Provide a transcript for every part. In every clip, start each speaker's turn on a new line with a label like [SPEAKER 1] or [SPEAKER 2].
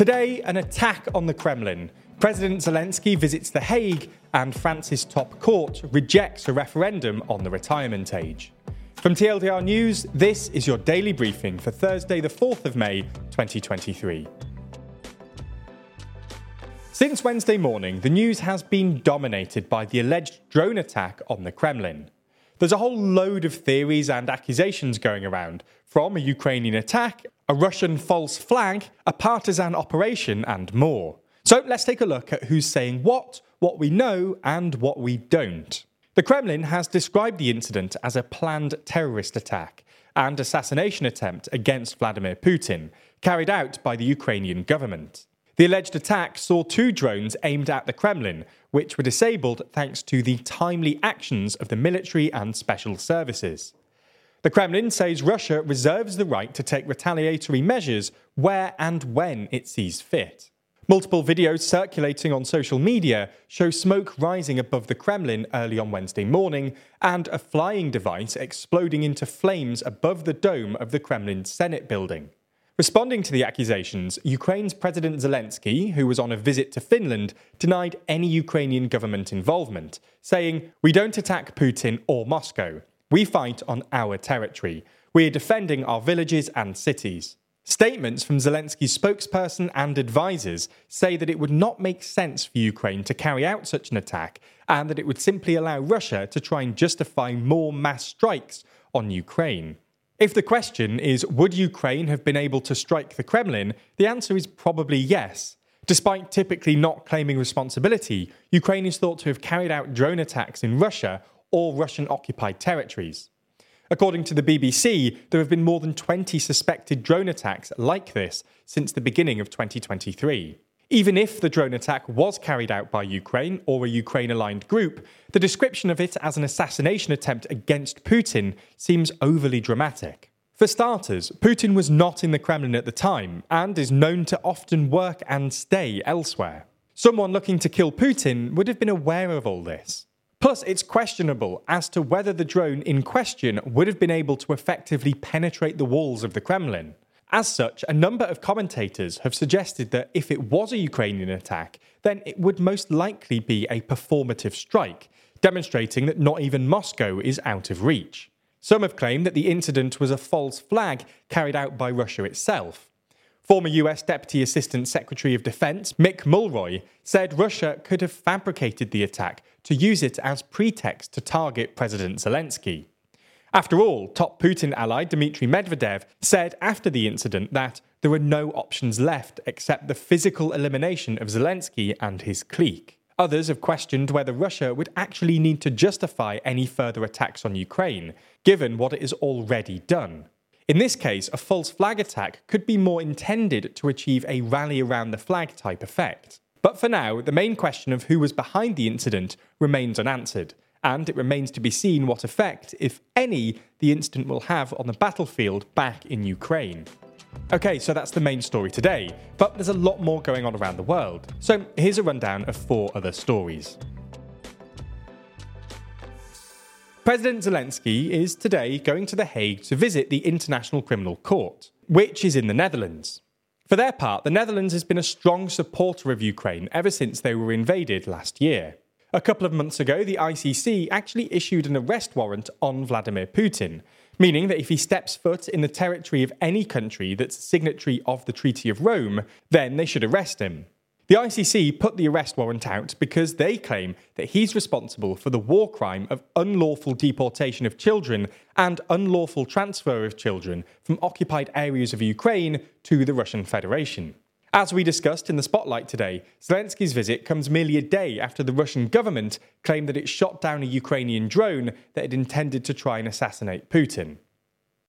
[SPEAKER 1] Today, an attack on the Kremlin. President Zelensky visits The Hague, and France's top court rejects a referendum on the retirement age. From TLDR News, this is your daily briefing for Thursday, the 4th of May, 2023. Since Wednesday morning, the news has been dominated by the alleged drone attack on the Kremlin. There's a whole load of theories and accusations going around, from a Ukrainian attack, a Russian false flag, a partisan operation, and more. So let's take a look at who's saying what, what we know, and what we don't. The Kremlin has described the incident as a planned terrorist attack and assassination attempt against Vladimir Putin, carried out by the Ukrainian government. The alleged attack saw two drones aimed at the Kremlin, which were disabled thanks to the timely actions of the military and special services. The Kremlin says Russia reserves the right to take retaliatory measures where and when it sees fit. Multiple videos circulating on social media show smoke rising above the Kremlin early on Wednesday morning and a flying device exploding into flames above the dome of the Kremlin Senate building. Responding to the accusations, Ukraine's President Zelensky, who was on a visit to Finland, denied any Ukrainian government involvement, saying, We don't attack Putin or Moscow. We fight on our territory. We are defending our villages and cities. Statements from Zelensky's spokesperson and advisers say that it would not make sense for Ukraine to carry out such an attack and that it would simply allow Russia to try and justify more mass strikes on Ukraine. If the question is, would Ukraine have been able to strike the Kremlin? The answer is probably yes. Despite typically not claiming responsibility, Ukraine is thought to have carried out drone attacks in Russia or Russian occupied territories. According to the BBC, there have been more than 20 suspected drone attacks like this since the beginning of 2023. Even if the drone attack was carried out by Ukraine or a Ukraine aligned group, the description of it as an assassination attempt against Putin seems overly dramatic. For starters, Putin was not in the Kremlin at the time and is known to often work and stay elsewhere. Someone looking to kill Putin would have been aware of all this. Plus, it's questionable as to whether the drone in question would have been able to effectively penetrate the walls of the Kremlin. As such, a number of commentators have suggested that if it was a Ukrainian attack, then it would most likely be a performative strike, demonstrating that not even Moscow is out of reach. Some have claimed that the incident was a false flag carried out by Russia itself. Former US Deputy Assistant Secretary of Defense Mick Mulroy said Russia could have fabricated the attack to use it as pretext to target President Zelensky. After all, top Putin ally Dmitry Medvedev said after the incident that there were no options left except the physical elimination of Zelensky and his clique. Others have questioned whether Russia would actually need to justify any further attacks on Ukraine, given what it has already done. In this case, a false flag attack could be more intended to achieve a rally around the flag type effect. But for now, the main question of who was behind the incident remains unanswered, and it remains to be seen what effect, if any, the incident will have on the battlefield back in Ukraine. Okay, so that's the main story today, but there's a lot more going on around the world. So here's a rundown of four other stories. President Zelensky is today going to The Hague to visit the International Criminal Court, which is in the Netherlands. For their part, the Netherlands has been a strong supporter of Ukraine ever since they were invaded last year. A couple of months ago, the ICC actually issued an arrest warrant on Vladimir Putin, meaning that if he steps foot in the territory of any country that's a signatory of the Treaty of Rome, then they should arrest him. The ICC put the arrest warrant out because they claim that he's responsible for the war crime of unlawful deportation of children and unlawful transfer of children from occupied areas of Ukraine to the Russian Federation. As we discussed in the spotlight today, Zelensky's visit comes merely a day after the Russian government claimed that it shot down a Ukrainian drone that had intended to try and assassinate Putin.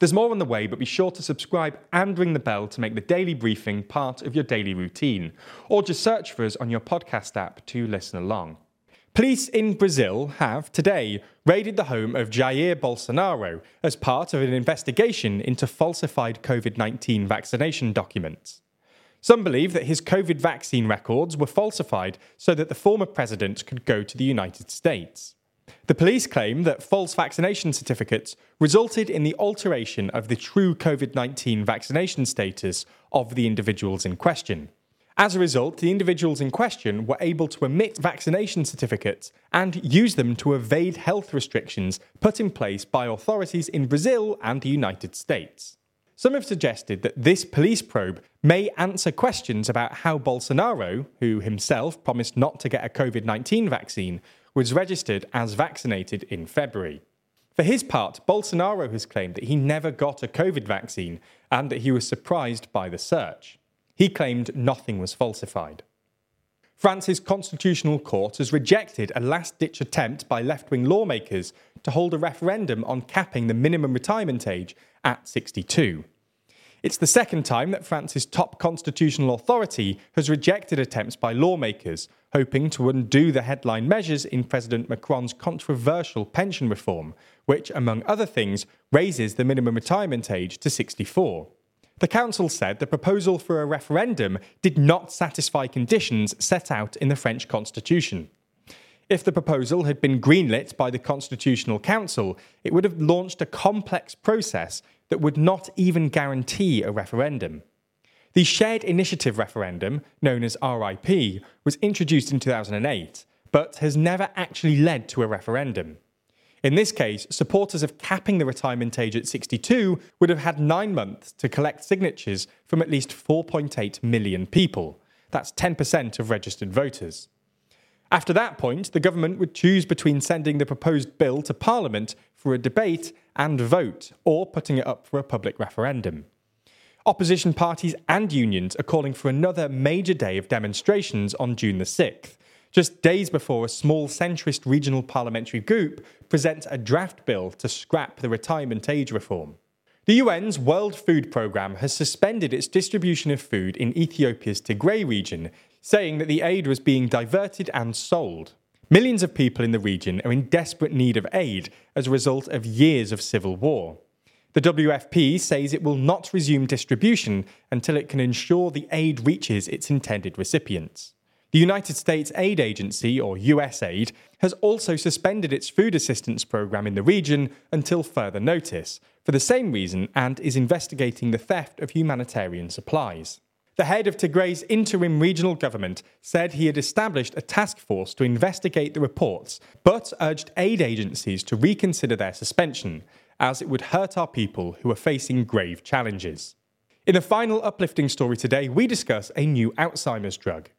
[SPEAKER 1] There's more on the way, but be sure to subscribe and ring the bell to make the daily briefing part of your daily routine, or just search for us on your podcast app to listen along. Police in Brazil have today raided the home of Jair Bolsonaro as part of an investigation into falsified COVID 19 vaccination documents. Some believe that his COVID vaccine records were falsified so that the former president could go to the United States. The police claim that false vaccination certificates resulted in the alteration of the true COVID 19 vaccination status of the individuals in question. As a result, the individuals in question were able to omit vaccination certificates and use them to evade health restrictions put in place by authorities in Brazil and the United States. Some have suggested that this police probe may answer questions about how Bolsonaro, who himself promised not to get a COVID 19 vaccine, was registered as vaccinated in February. For his part, Bolsonaro has claimed that he never got a COVID vaccine and that he was surprised by the search. He claimed nothing was falsified. France's constitutional court has rejected a last ditch attempt by left wing lawmakers to hold a referendum on capping the minimum retirement age at 62. It's the second time that France's top constitutional authority has rejected attempts by lawmakers, hoping to undo the headline measures in President Macron's controversial pension reform, which, among other things, raises the minimum retirement age to 64. The council said the proposal for a referendum did not satisfy conditions set out in the French constitution. If the proposal had been greenlit by the Constitutional Council, it would have launched a complex process that would not even guarantee a referendum. The Shared Initiative Referendum, known as RIP, was introduced in 2008, but has never actually led to a referendum. In this case, supporters of capping the retirement age at 62 would have had nine months to collect signatures from at least 4.8 million people. That's 10% of registered voters. After that point, the government would choose between sending the proposed bill to Parliament for a debate and vote, or putting it up for a public referendum. Opposition parties and unions are calling for another major day of demonstrations on June the 6th, just days before a small centrist regional parliamentary group presents a draft bill to scrap the retirement age reform. The UN's World Food Programme has suspended its distribution of food in Ethiopia's Tigray region, saying that the aid was being diverted and sold. Millions of people in the region are in desperate need of aid as a result of years of civil war. The WFP says it will not resume distribution until it can ensure the aid reaches its intended recipients. The United States Aid Agency, or USAID, has also suspended its food assistance program in the region until further notice, for the same reason, and is investigating the theft of humanitarian supplies. The head of Tigray's interim regional government said he had established a task force to investigate the reports, but urged aid agencies to reconsider their suspension, as it would hurt our people who are facing grave challenges. In the final uplifting story today, we discuss a new Alzheimer's drug.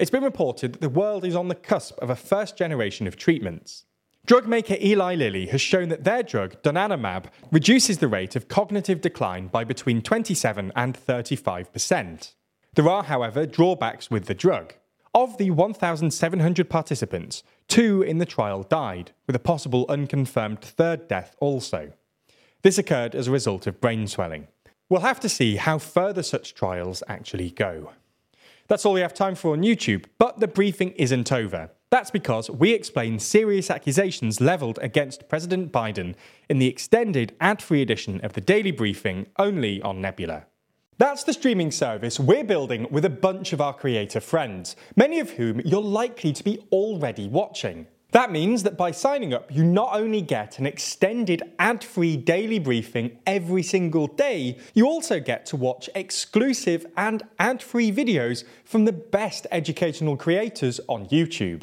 [SPEAKER 1] It's been reported that the world is on the cusp of a first generation of treatments. Drug maker Eli Lilly has shown that their drug, donanemab, reduces the rate of cognitive decline by between 27 and 35%. There are, however, drawbacks with the drug. Of the 1,700 participants, two in the trial died, with a possible unconfirmed third death also. This occurred as a result of brain swelling. We'll have to see how further such trials actually go. That's all we have time for on YouTube, but the briefing isn't over. That's because we explain serious accusations levelled against President Biden in the extended ad free edition of the Daily Briefing only on Nebula. That's the streaming service we're building with a bunch of our creator friends, many of whom you're likely to be already watching. That means that by signing up, you not only get an extended ad free daily briefing every single day, you also get to watch exclusive and ad free videos from the best educational creators on YouTube.